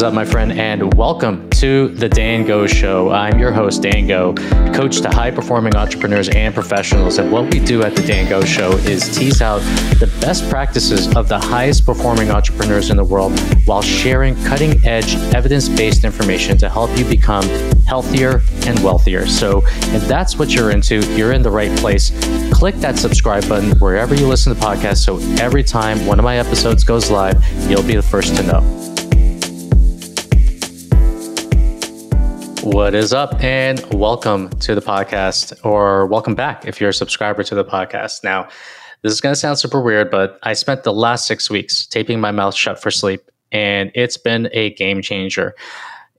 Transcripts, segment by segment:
is up, my friend, and welcome to the Dan Go Show. I'm your host, Dan Go, coach to high performing entrepreneurs and professionals. And what we do at the Dan Go Show is tease out the best practices of the highest performing entrepreneurs in the world while sharing cutting edge, evidence based information to help you become healthier and wealthier. So, if that's what you're into, you're in the right place. Click that subscribe button wherever you listen to podcasts so every time one of my episodes goes live, you'll be the first to know. What is up, and welcome to the podcast, or welcome back if you're a subscriber to the podcast. Now, this is going to sound super weird, but I spent the last six weeks taping my mouth shut for sleep, and it's been a game changer.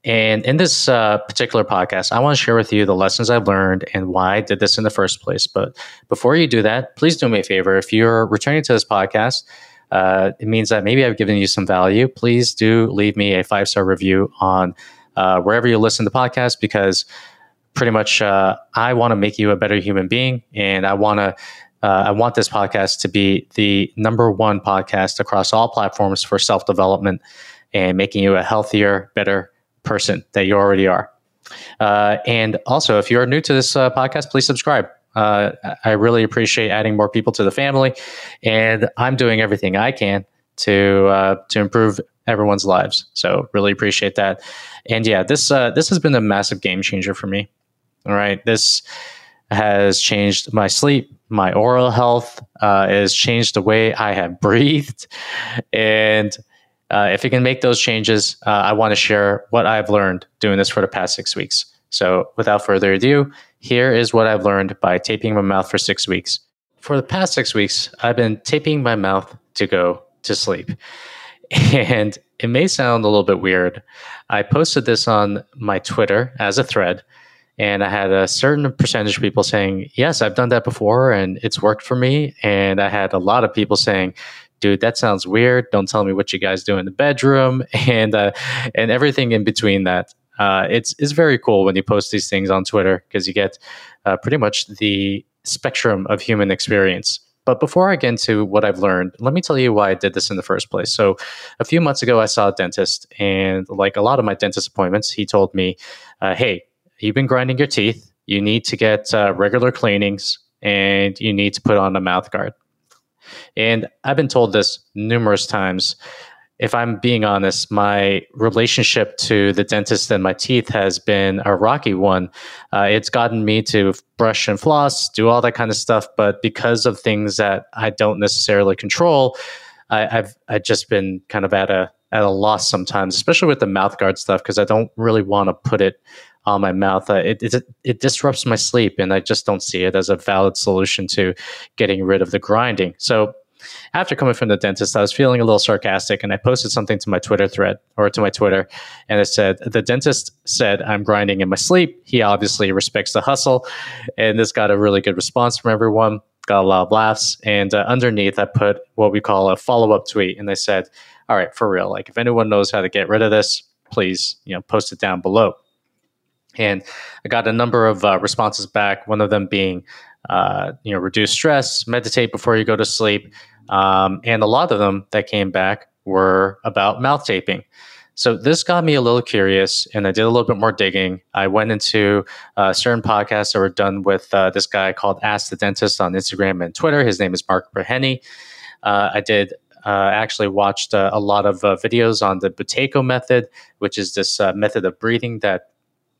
And in this uh, particular podcast, I want to share with you the lessons I've learned and why I did this in the first place. But before you do that, please do me a favor. If you're returning to this podcast, uh, it means that maybe I've given you some value. Please do leave me a five star review on uh, wherever you listen to podcasts because pretty much uh, I want to make you a better human being, and I want to. Uh, I want this podcast to be the number one podcast across all platforms for self development and making you a healthier, better person that you already are. Uh, and also, if you're new to this uh, podcast, please subscribe. Uh, I really appreciate adding more people to the family, and I'm doing everything I can to uh, to improve everyone's lives. So really appreciate that. And yeah, this uh, this has been a massive game changer for me. All right, this has changed my sleep, my oral health, uh, has changed the way I have breathed, and uh, if it can make those changes, uh, I want to share what I've learned doing this for the past six weeks. So, without further ado, here is what I've learned by taping my mouth for six weeks. For the past six weeks, I've been taping my mouth to go to sleep. And it may sound a little bit weird. I posted this on my Twitter as a thread, and I had a certain percentage of people saying, Yes, I've done that before and it's worked for me. And I had a lot of people saying, Dude, that sounds weird. Don't tell me what you guys do in the bedroom, and uh, and everything in between that. Uh, it's it's very cool when you post these things on Twitter because you get uh, pretty much the spectrum of human experience. But before I get into what I've learned, let me tell you why I did this in the first place. So, a few months ago, I saw a dentist, and like a lot of my dentist appointments, he told me, uh, "Hey, you've been grinding your teeth. You need to get uh, regular cleanings, and you need to put on a mouth guard." And I've been told this numerous times if I'm being honest, my relationship to the dentist and my teeth has been a rocky one. Uh, it's gotten me to brush and floss, do all that kind of stuff, but because of things that I don't necessarily control, I, have I've just been kind of at a at a loss sometimes, especially with the mouth guard stuff, because I don't really want to put it on my mouth. Uh, it, it it disrupts my sleep, and I just don't see it as a valid solution to getting rid of the grinding. So after coming from the dentist, I was feeling a little sarcastic and I posted something to my Twitter thread or to my Twitter. And it said, The dentist said I'm grinding in my sleep. He obviously respects the hustle. And this got a really good response from everyone, got a lot of laughs. And uh, underneath, I put what we call a follow up tweet. And they said, All right, for real, like if anyone knows how to get rid of this, please, you know, post it down below. And I got a number of uh, responses back, one of them being, uh, you know, reduce stress, meditate before you go to sleep, um, and a lot of them that came back were about mouth taping. So this got me a little curious, and I did a little bit more digging. I went into uh, certain podcasts that were done with uh, this guy called Ask the Dentist on Instagram and Twitter. His name is Mark Burhenne. Uh, I did uh, actually watched uh, a lot of uh, videos on the Buteyko method, which is this method of breathing that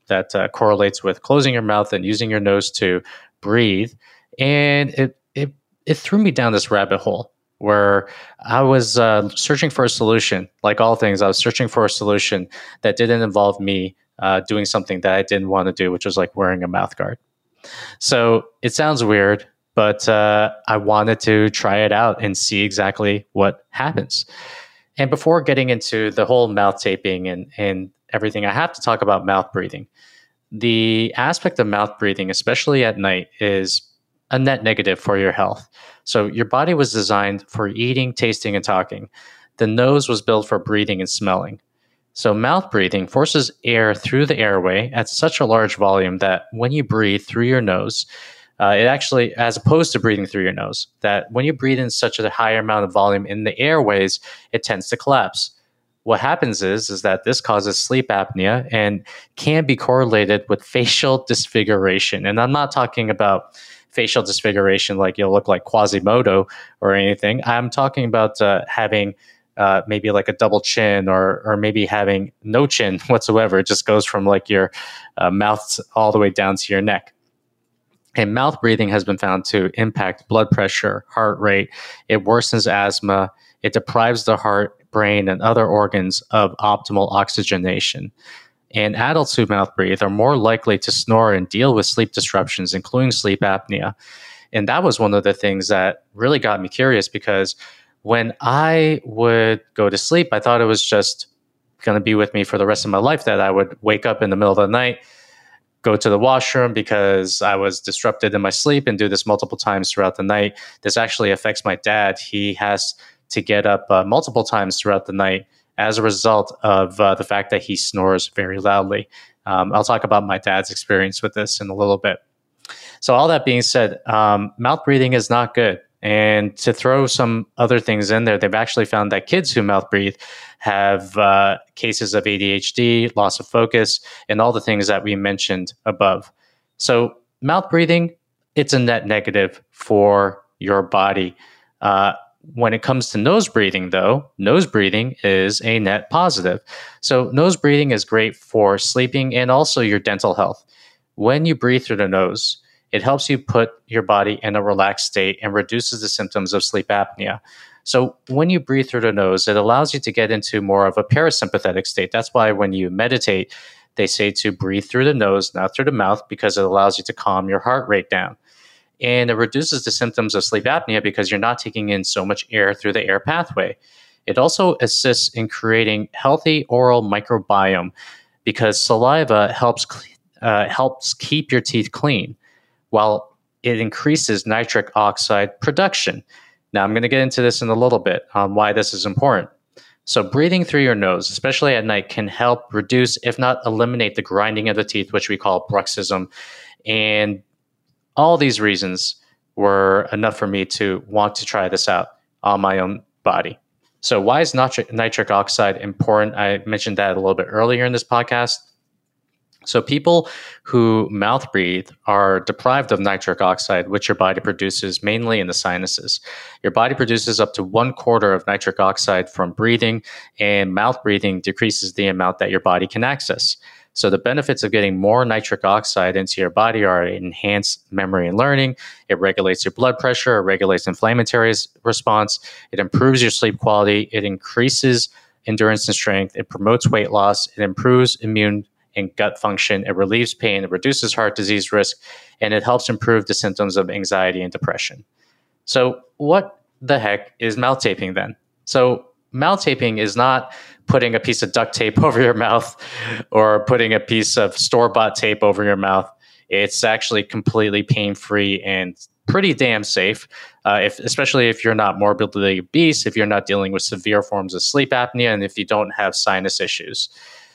that correlates with closing your mouth and using your nose to breathe. And it it it threw me down this rabbit hole where I was uh, searching for a solution. Like all things, I was searching for a solution that didn't involve me uh, doing something that I didn't want to do, which was like wearing a mouth guard. So it sounds weird, but uh, I wanted to try it out and see exactly what happens. And before getting into the whole mouth taping and, and everything, I have to talk about mouth breathing. The aspect of mouth breathing, especially at night, is a net negative for your health. So your body was designed for eating, tasting, and talking. The nose was built for breathing and smelling. So mouth breathing forces air through the airway at such a large volume that when you breathe through your nose, uh, it actually, as opposed to breathing through your nose, that when you breathe in such a higher amount of volume in the airways, it tends to collapse. what happens is is that this causes sleep apnea and can be correlated with facial disfiguration. And I'm not talking about facial disfiguration like you'll look like Quasimodo or anything. I'm talking about uh, having uh, maybe like a double chin or or maybe having no chin whatsoever. It just goes from like your uh, mouth all the way down to your neck. And mouth breathing has been found to impact blood pressure, heart rate. It worsens asthma. It deprives the heart, brain, and other organs of optimal oxygenation. And adults who mouth breathe are more likely to snore and deal with sleep disruptions, including sleep apnea. And that was one of the things that really got me curious because when I would go to sleep, I thought it was just going to be with me for the rest of my life that I would wake up in the middle of the night, go to the washroom because I was disrupted in my sleep and do this multiple times throughout the night. This actually affects my dad. He has to get up uh, multiple times throughout the night as a result of uh, the fact that he snores very loudly. Um, I'll talk about my dad's experience with this in a little bit. So, all that being said, um, mouth breathing is not good. And to throw some other things in there, they've actually found that kids who mouth breathe have uh, cases of ADHD, loss of focus, and all the things that we mentioned above. So, mouth breathing, it's a net negative for your body. Uh, when it comes to nose breathing, though, nose breathing is a net positive. So, nose breathing is great for sleeping and also your dental health. When you breathe through the nose, it helps you put your body in a relaxed state and reduces the symptoms of sleep apnea. So, when you breathe through the nose, it allows you to get into more of a parasympathetic state. That's why when you meditate, they say to breathe through the nose, not through the mouth, because it allows you to calm your heart rate down. And it reduces the symptoms of sleep apnea because you're not taking in so much air through the air pathway. It also assists in creating healthy oral microbiome because saliva helps uh, helps keep your teeth clean while it increases nitric oxide production. Now, I'm going to get into this in a little bit on why this is important. So, breathing through your nose, especially at night, can help reduce, if not eliminate, the grinding of the teeth, which we call bruxism. And all these reasons were enough for me to want to try this out on my own body. So, why is nitric, nitric oxide important? I mentioned that a little bit earlier in this podcast. So, people who mouth breathe are deprived of nitric oxide, which your body produces mainly in the sinuses. Your body produces up to one quarter of nitric oxide from breathing, and mouth breathing decreases the amount that your body can access. So, the benefits of getting more nitric oxide into your body are enhanced memory and learning. It regulates your blood pressure, it regulates inflammatory response, it improves your sleep quality, it increases endurance and strength, it promotes weight loss, it improves immune and gut function. It relieves pain, it reduces heart disease risk, and it helps improve the symptoms of anxiety and depression. So, what the heck is mouth taping then? So, mouth taping is not putting a piece of duct tape over your mouth or putting a piece of store bought tape over your mouth. It's actually completely pain free and pretty damn safe, uh, if, especially if you're not morbidly obese, if you're not dealing with severe forms of sleep apnea, and if you don't have sinus issues.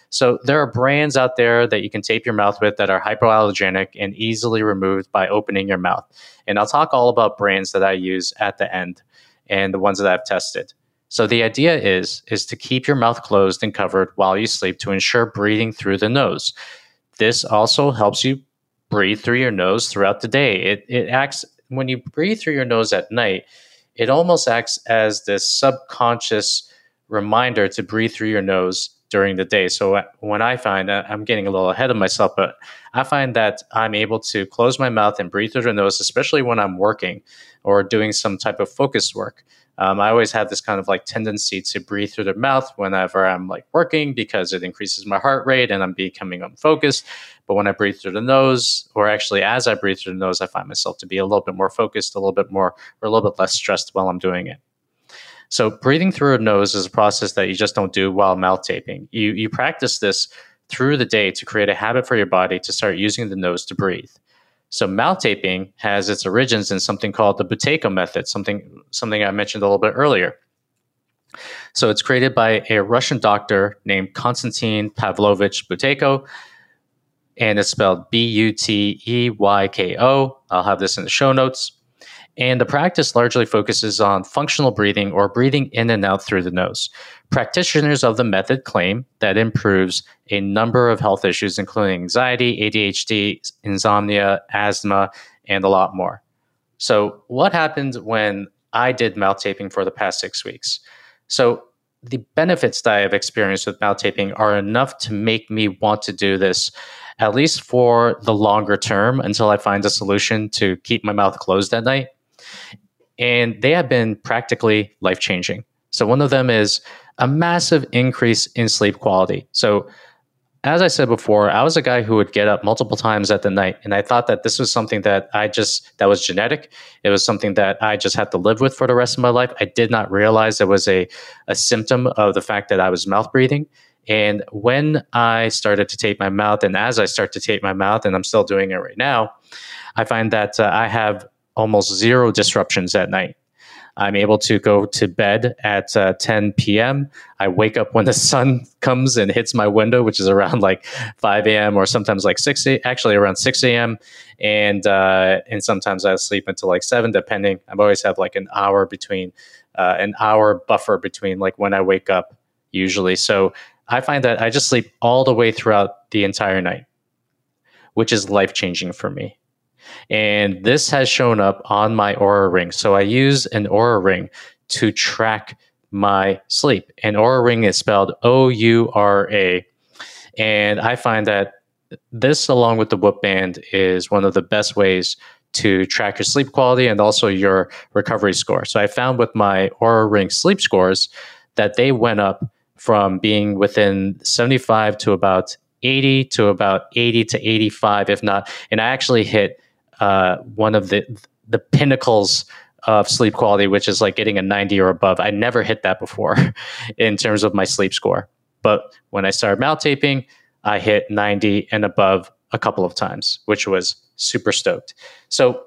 So there are brands out there that you can tape your mouth with that are hypoallergenic and easily removed by opening your mouth. And I'll talk all about brands that I use at the end and the ones that I've tested. So the idea is is to keep your mouth closed and covered while you sleep to ensure breathing through the nose. This also helps you breathe through your nose throughout the day. It it acts when you breathe through your nose at night, it almost acts as this subconscious reminder to breathe through your nose during the day. So uh, when I find uh, I'm getting a little ahead of myself, but I find that I'm able to close my mouth and breathe through the nose, especially when I'm working or doing some type of focus work. Um, I always have this kind of like tendency to breathe through the mouth whenever I'm like working because it increases my heart rate and I'm becoming unfocused. But when I breathe through the nose, or actually as I breathe through the nose, I find myself to be a little bit more focused, a little bit more, or a little bit less stressed while I'm doing it. So breathing through a nose is a process that you just don't do while mouth taping. You you practice this through the day to create a habit for your body to start using the nose to breathe. So mouth taping has its origins in something called the Buteyko method, something something I mentioned a little bit earlier. So it's created by a Russian doctor named Konstantin Pavlovich Buteyko, and it's spelled B U T E Y K O. I'll have this in the show notes. And the practice largely focuses on functional breathing or breathing in and out through the nose. Practitioners of the method claim that improves a number of health issues, including anxiety, ADHD, insomnia, asthma, and a lot more. So, what happened when I did mouth taping for the past six weeks? So, the benefits that I have experienced with mouth taping are enough to make me want to do this at least for the longer term until I find a solution to keep my mouth closed at night. And they have been practically life changing. So, one of them is a massive increase in sleep quality. So, as I said before, I was a guy who would get up multiple times at the night, and I thought that this was something that I just that was genetic. It was something that I just had to live with for the rest of my life. I did not realize it was a a symptom of the fact that I was mouth breathing. And when I started to tape my mouth, and as I start to tape my mouth, and I'm still doing it right now, I find that uh, I have almost zero disruptions at night. I'm able to go to bed at uh, 10 p.m. I wake up when the sun comes and hits my window, which is around like 5 a.m. or sometimes like 6 a, actually around 6 a.m. And uh, and sometimes I sleep until like 7, depending. I always have like an hour between uh, an hour buffer between like when I wake up usually. So I find that I just sleep all the way throughout the entire night, which is life changing for me. And this has shown up on my Oura ring. So I use an Oura ring to track my sleep. And Oura ring is spelled O U R A. And I find that this, along with the Whoop Band, is one of the best ways to track your sleep quality and also your recovery score. So I found with my Oura ring sleep scores that they went up from being within 75 to about 80 to about 80 to 85, if not. And I actually hit uh, one of the the pinnacles of sleep quality, which is like getting a 90 or above. I never hit that before in terms of my sleep score. But when I started mouth taping, I hit 90 and above a couple of times, which was super stoked. So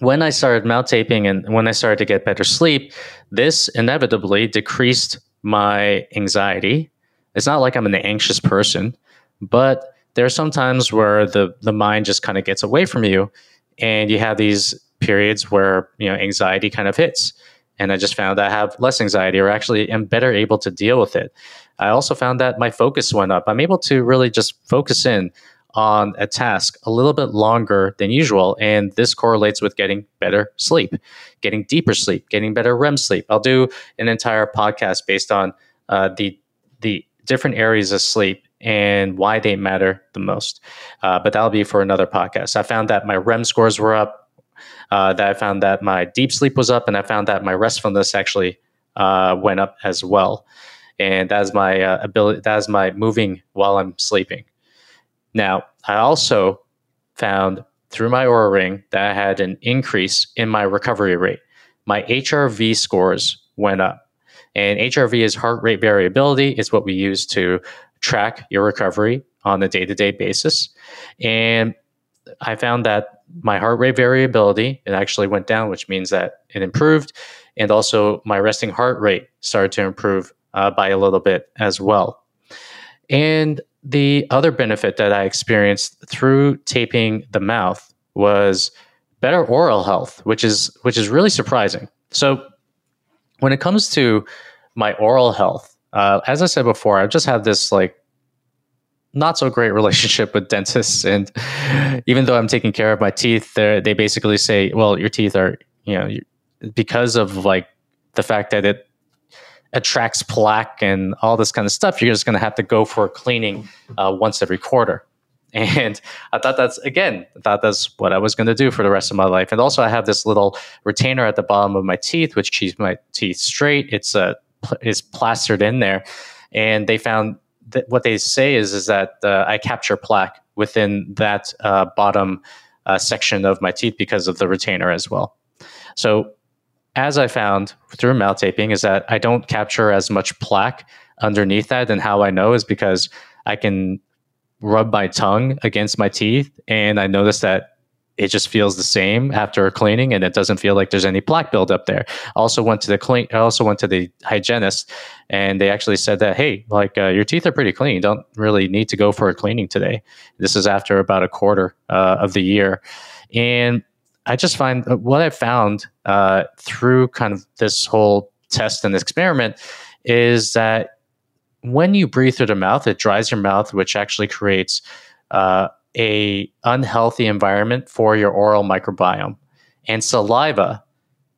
when I started mouth taping and when I started to get better sleep, this inevitably decreased my anxiety. It's not like I'm an anxious person, but there are some times where the the mind just kind of gets away from you and you have these periods where you know anxiety kind of hits. And i just found i have less anxiety or actually am better able to deal with it. I also found that my focus went up. I'm able to really just focus in on a task a little bit longer than usual and this correlates with getting better sleep getting deeper sleep getting better rem sleep. I'll do an entire podcast based on uh, the the different areas of sleep and why they matter the most. Uh, but that'll be for another podcast. I found that my REM scores were up, uh, that I found that my deep sleep was up, and I found that my restfulness actually uh, went up as well. And that's my uh, ability, that's my moving while I'm sleeping. Now, I also found through my Oura ring that I had an increase in my recovery rate. My HRV scores went up. And HRV is heart rate variability. It's what we use to track your recovery on a day to day basis. And I found that my heart rate variability it actually went down, which means that it improved, and also my resting heart rate started to improve uh, by a little bit as well. And the other benefit that I experienced through taping the mouth was better oral health, which is which is really surprising. So when it comes to my oral health, uh, as I said before, I've just had this like not so great relationship with dentists, and even though I'm taking care of my teeth, they basically say, "Well, your teeth are you know because of like the fact that it attracts plaque and all this kind of stuff, you're just going to have to go for a cleaning uh, once every quarter." And I thought that's again, I thought that's what I was going to do for the rest of my life. And also, I have this little retainer at the bottom of my teeth, which keeps my teeth straight. It's a is plastered in there, and they found that what they say is is that uh, I capture plaque within that uh, bottom uh, section of my teeth because of the retainer as well. So, as I found through mouth taping, is that I don't capture as much plaque underneath that, and how I know is because I can rub my tongue against my teeth, and I notice that it just feels the same after a cleaning and it doesn't feel like there's any plaque buildup there. I also went to the clean I also went to the hygienist and they actually said that hey, like uh, your teeth are pretty clean. You don't really need to go for a cleaning today. This is after about a quarter uh, of the year. And I just find uh, what I found uh, through kind of this whole test and experiment is that when you breathe through the mouth, it dries your mouth, which actually creates uh, a unhealthy environment for your oral microbiome. And saliva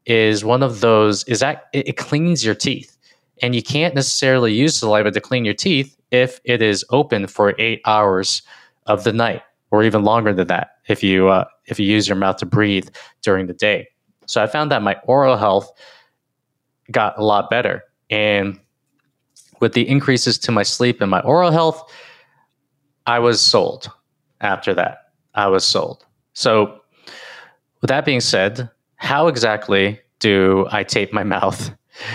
is one of those is that it, cleans your teeth, and you can't necessarily use saliva to clean your teeth if it is open for eight hours of the night, or even longer than that if you uh, if you use your mouth to breathe during the day. So I found that my oral health got a lot better, and with the increases to my sleep and my oral health, I was sold. After that, I was sold. So, with that being said, how exactly do I tape my mouth?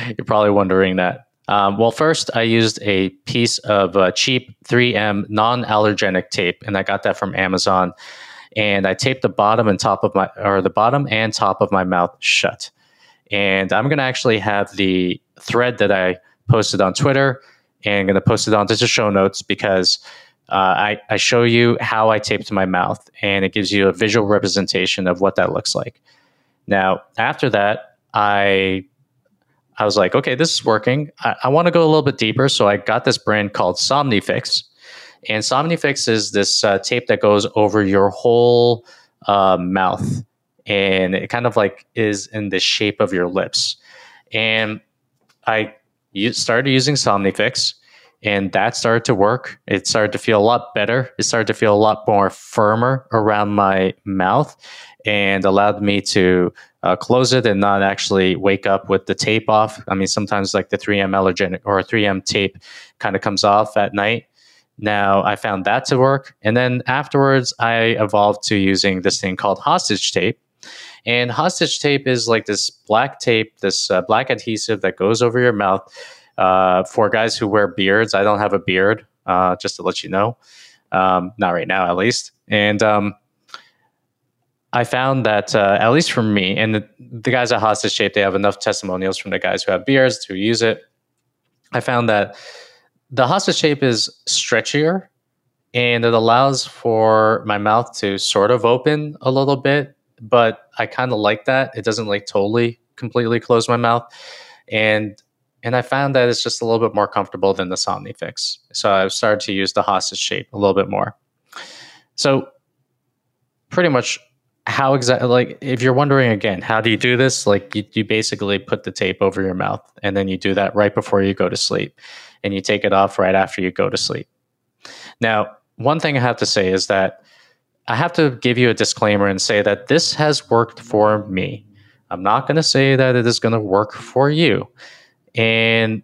You're probably wondering that. Um, well, first, I used a piece of uh, cheap 3M non allergenic tape, and I got that from Amazon. And I taped the bottom and top of my, or the bottom and top of my mouth shut. And I'm going to actually have the thread that I posted on Twitter and going to post it onto the show notes because uh, I, I show you how I taped my mouth and it gives you a visual representation of what that looks like. Now, after that, I I was like, okay, this is working. I, I want to go a little bit deeper. So I got this brand called Somnifix. And Somnifix is this uh, tape that goes over your whole uh, mouth. And it kind of like is in the shape of your lips. And I started using Somnifix and that started to work. It started to feel a lot better. It started to feel a lot more firmer around my mouth and allowed me to uh, close it and not actually wake up with the tape off. I mean, sometimes like the 3M allergenic or 3M tape kind of comes off at night. Now I found that to work. And then afterwards, I evolved to using this thing called hostage tape. And hostage tape is like this black tape, this uh, black adhesive that goes over your mouth. Uh, for guys who wear beards, I don't have a beard, uh, just to let you know. Um, not right now, at least. And um, I found that, uh, at least for me, and the, the guys at Hostage Tape, they have enough testimonials from the guys who have beards to use it. I found that the hostage tape is stretchier and it allows for my mouth to sort of open a little bit but I kind of like that. It doesn't like totally completely close my mouth, and and I found that it's just a little bit more comfortable than the Somnifix. So I've started to use the hostage tape a little bit more. So pretty much how exactly like if you're wondering again how do you do this like you, you basically put the tape over your mouth and then you do that right before you go to sleep and you take it off right after you go to sleep now one thing i have to say is that I have to give you a disclaimer and say that this has worked for me. I'm not going to say that it is going to work for you. And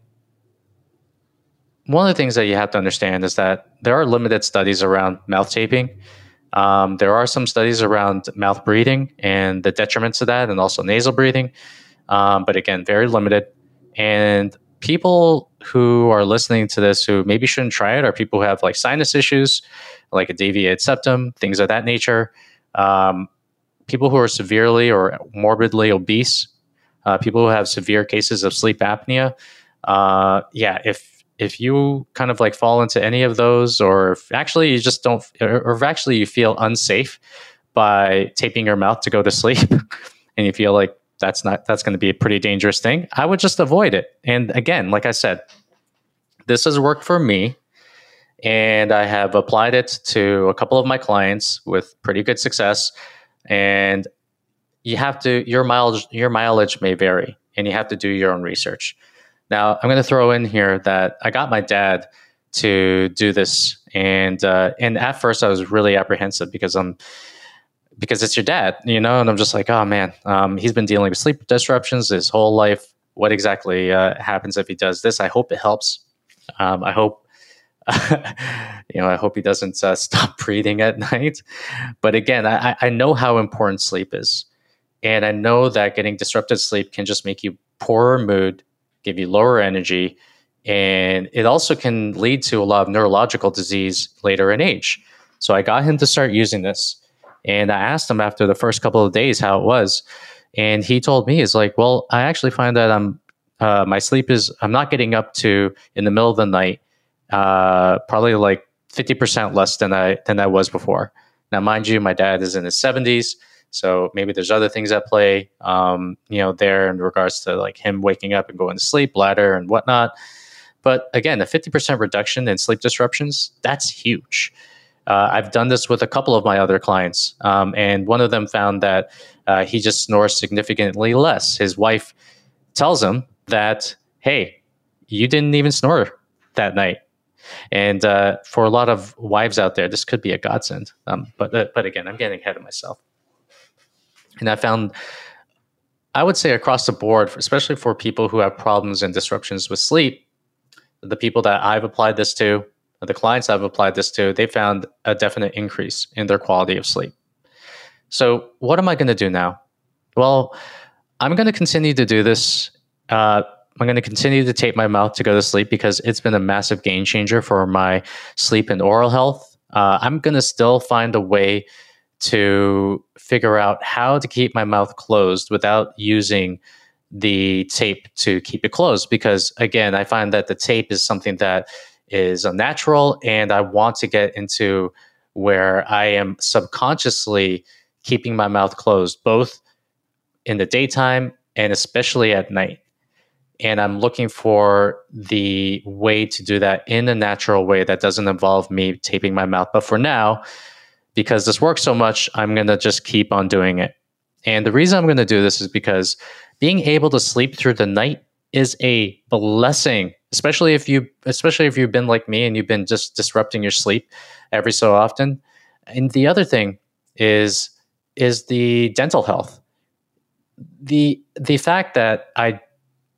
one of the things that you have to understand is that there are limited studies around mouth taping. Um, there are some studies around mouth breathing and the detriments of that, and also nasal breathing. Um, but again, very limited. And people who are listening to this who maybe shouldn't try it are people who have like sinus issues, like a deviated septum, things of that nature. Um, people who are severely or morbidly obese, uh, people who have severe cases of sleep apnea. Uh, yeah, if if you kind of like fall into any of those, or if actually you just don't, or if actually you feel unsafe by taping your mouth to go to sleep, and you feel like that's not that's going to be a pretty dangerous thing. I would just avoid it. And again, like I said, this has worked for me and I have applied it to a couple of my clients with pretty good success. And you have to your mileage your mileage may vary and you have to do your own research. Now, I'm going to throw in here that I got my dad to do this and uh, and at first I was really apprehensive because I'm because it's your dad, you know, and I'm just like, oh man, um, he's been dealing with sleep disruptions his whole life. What exactly uh, happens if he does this? I hope it helps. Um, I hope, you know, I hope he doesn't uh, stop breathing at night. But again, I, I know how important sleep is, and I know that getting disrupted sleep can just make you poorer mood, give you lower energy, and it also can lead to a lot of neurological disease later in age. So I got him to start using this and I asked him after the first couple of days how it was. And he told me, he's like, well, I actually find that I'm, uh, my sleep is, I'm not getting up to in the middle of the night, uh, probably like 50% less than I, than I was before. Now, mind you, my dad is in his 70s. So maybe there's other things at play, um, you know, there in regards to like him waking up and going to sleep, bladder and whatnot. But again, a 50% reduction in sleep disruptions, that's huge. Uh, I've done this with a couple of my other clients, um, and one of them found that uh, he just snores significantly less. His wife tells him that, hey, you didn't even snore that night. And uh, for a lot of wives out there, this could be a godsend. Um, but uh, but again, I'm getting ahead of myself. And I found, I would say across the board, especially for people who have problems and disruptions with sleep, the people that I've applied this to, the clients I've applied this to, they found a definite increase in their quality of sleep. So, what am I going to do now? Well, I'm going to continue to do this. Uh, I'm going to continue to tape my mouth to go to sleep because it's been a massive game changer for my sleep and oral health. Uh, I'm going to still find a way to figure out how to keep my mouth closed without using the tape to keep it closed. Because again i find that the tape is something that is unnatural and i want to get into where i am subconsciously keeping my mouth closed both in the daytime and especially at night. And i'm looking for the way to do that in a natural way that doesn't involve me taping my mouth. But for now because this works so much, I'm going to just keep on doing it. And the reason I'm going to do this is because being able to sleep through the night is a blessing, especially if you especially if you've been like me and you've been just disrupting your sleep every so often. And the other thing is is the dental health. The the fact that I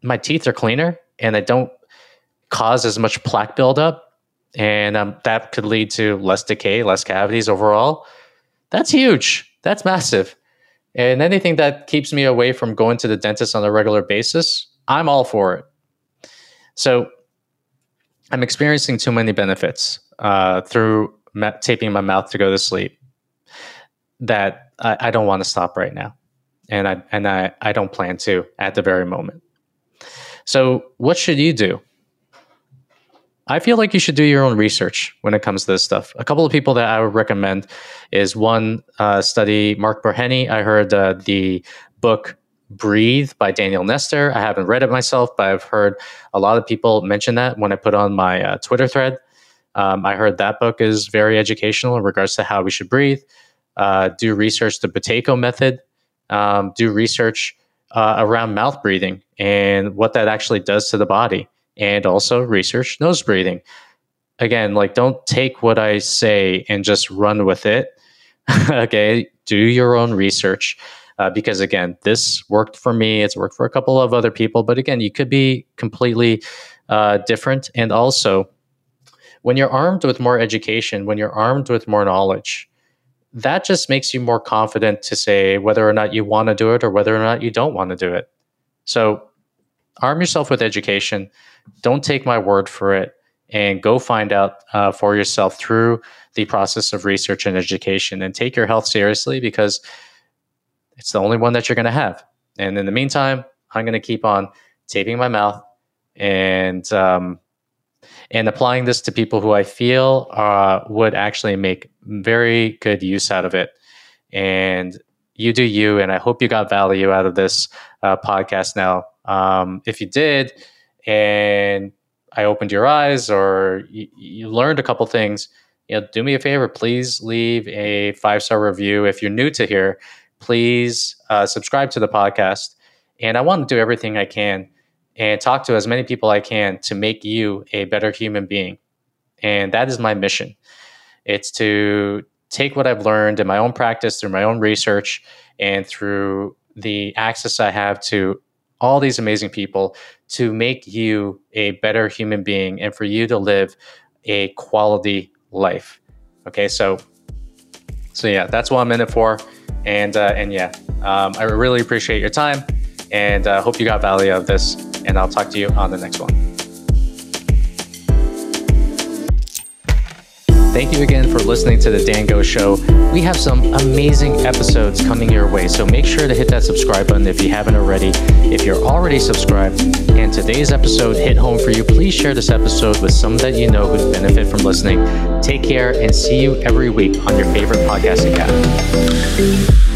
my teeth are cleaner and I don't cause as much plaque buildup and um, that could lead to less decay, less cavities overall. That's huge. That's massive. And anything that keeps me away from going to the dentist on a regular basis, I'm all for it. So I'm experiencing too many benefits uh, through ma- taping my mouth to go to sleep that I, I don't want to stop right now. And I and I, I don't plan to at the very moment. So what should you do? I feel like you should do your own research when it comes to this stuff. A couple of people that I would recommend is one uh, study Mark Burhenne. I heard uh, the book Breathe by Daniel Nestor. I haven't read it myself, but I've heard a lot of people mention that when I put on my uh, Twitter thread. Um, I heard that book is very educational in regards to how we should breathe. Uh, do research the Buteyko method. Um, do research uh, around mouth breathing and what that actually does to the body and also research nose breathing. Again, like don't take what I say and just run with it. okay, do your own research. Uh, because again, this worked for me. It's worked for a couple of other people. But again, you could be completely uh, different. And also, when you're armed with more education, when you're armed with more knowledge, that just makes you more confident to say whether or not you want to do it or whether or not you don't want to do it. So arm yourself with education. Don't take my word for it and go find out uh, for yourself through the process of research and education and take your health seriously because it's the only one that you're going to have. And in the meantime, I'm going to keep on taping my mouth and um, and applying this to people who I feel uh, would actually make very good use out of it. And you do you, and I hope you got value out of this uh, podcast. Now, um, if you did, and I opened your eyes, or you, you learned a couple things, you know, do me a favor, please leave a five star review. If you're new to here, please uh, subscribe to the podcast. And I want to do everything I can and talk to as many people I can to make you a better human being. And that is my mission. It's to take what I've learned in my own practice through my own research and through the access I have to all these amazing people to make you a better human being and for you to live a quality life. Okay, so so yeah, that's what I'm in it for, and uh, and yeah, um, I really appreciate your time, and uh, hope you got value out of this, and I'll talk to you on the next one. Thank you again for listening to the Dan Go Show. We have some amazing episodes coming your way, so make sure to hit that subscribe button if you haven't already. If you're already subscribed and today's episode hit home for you, please share this episode with some that you know who'd benefit from listening. Take care and see you every week on your favorite podcasting app.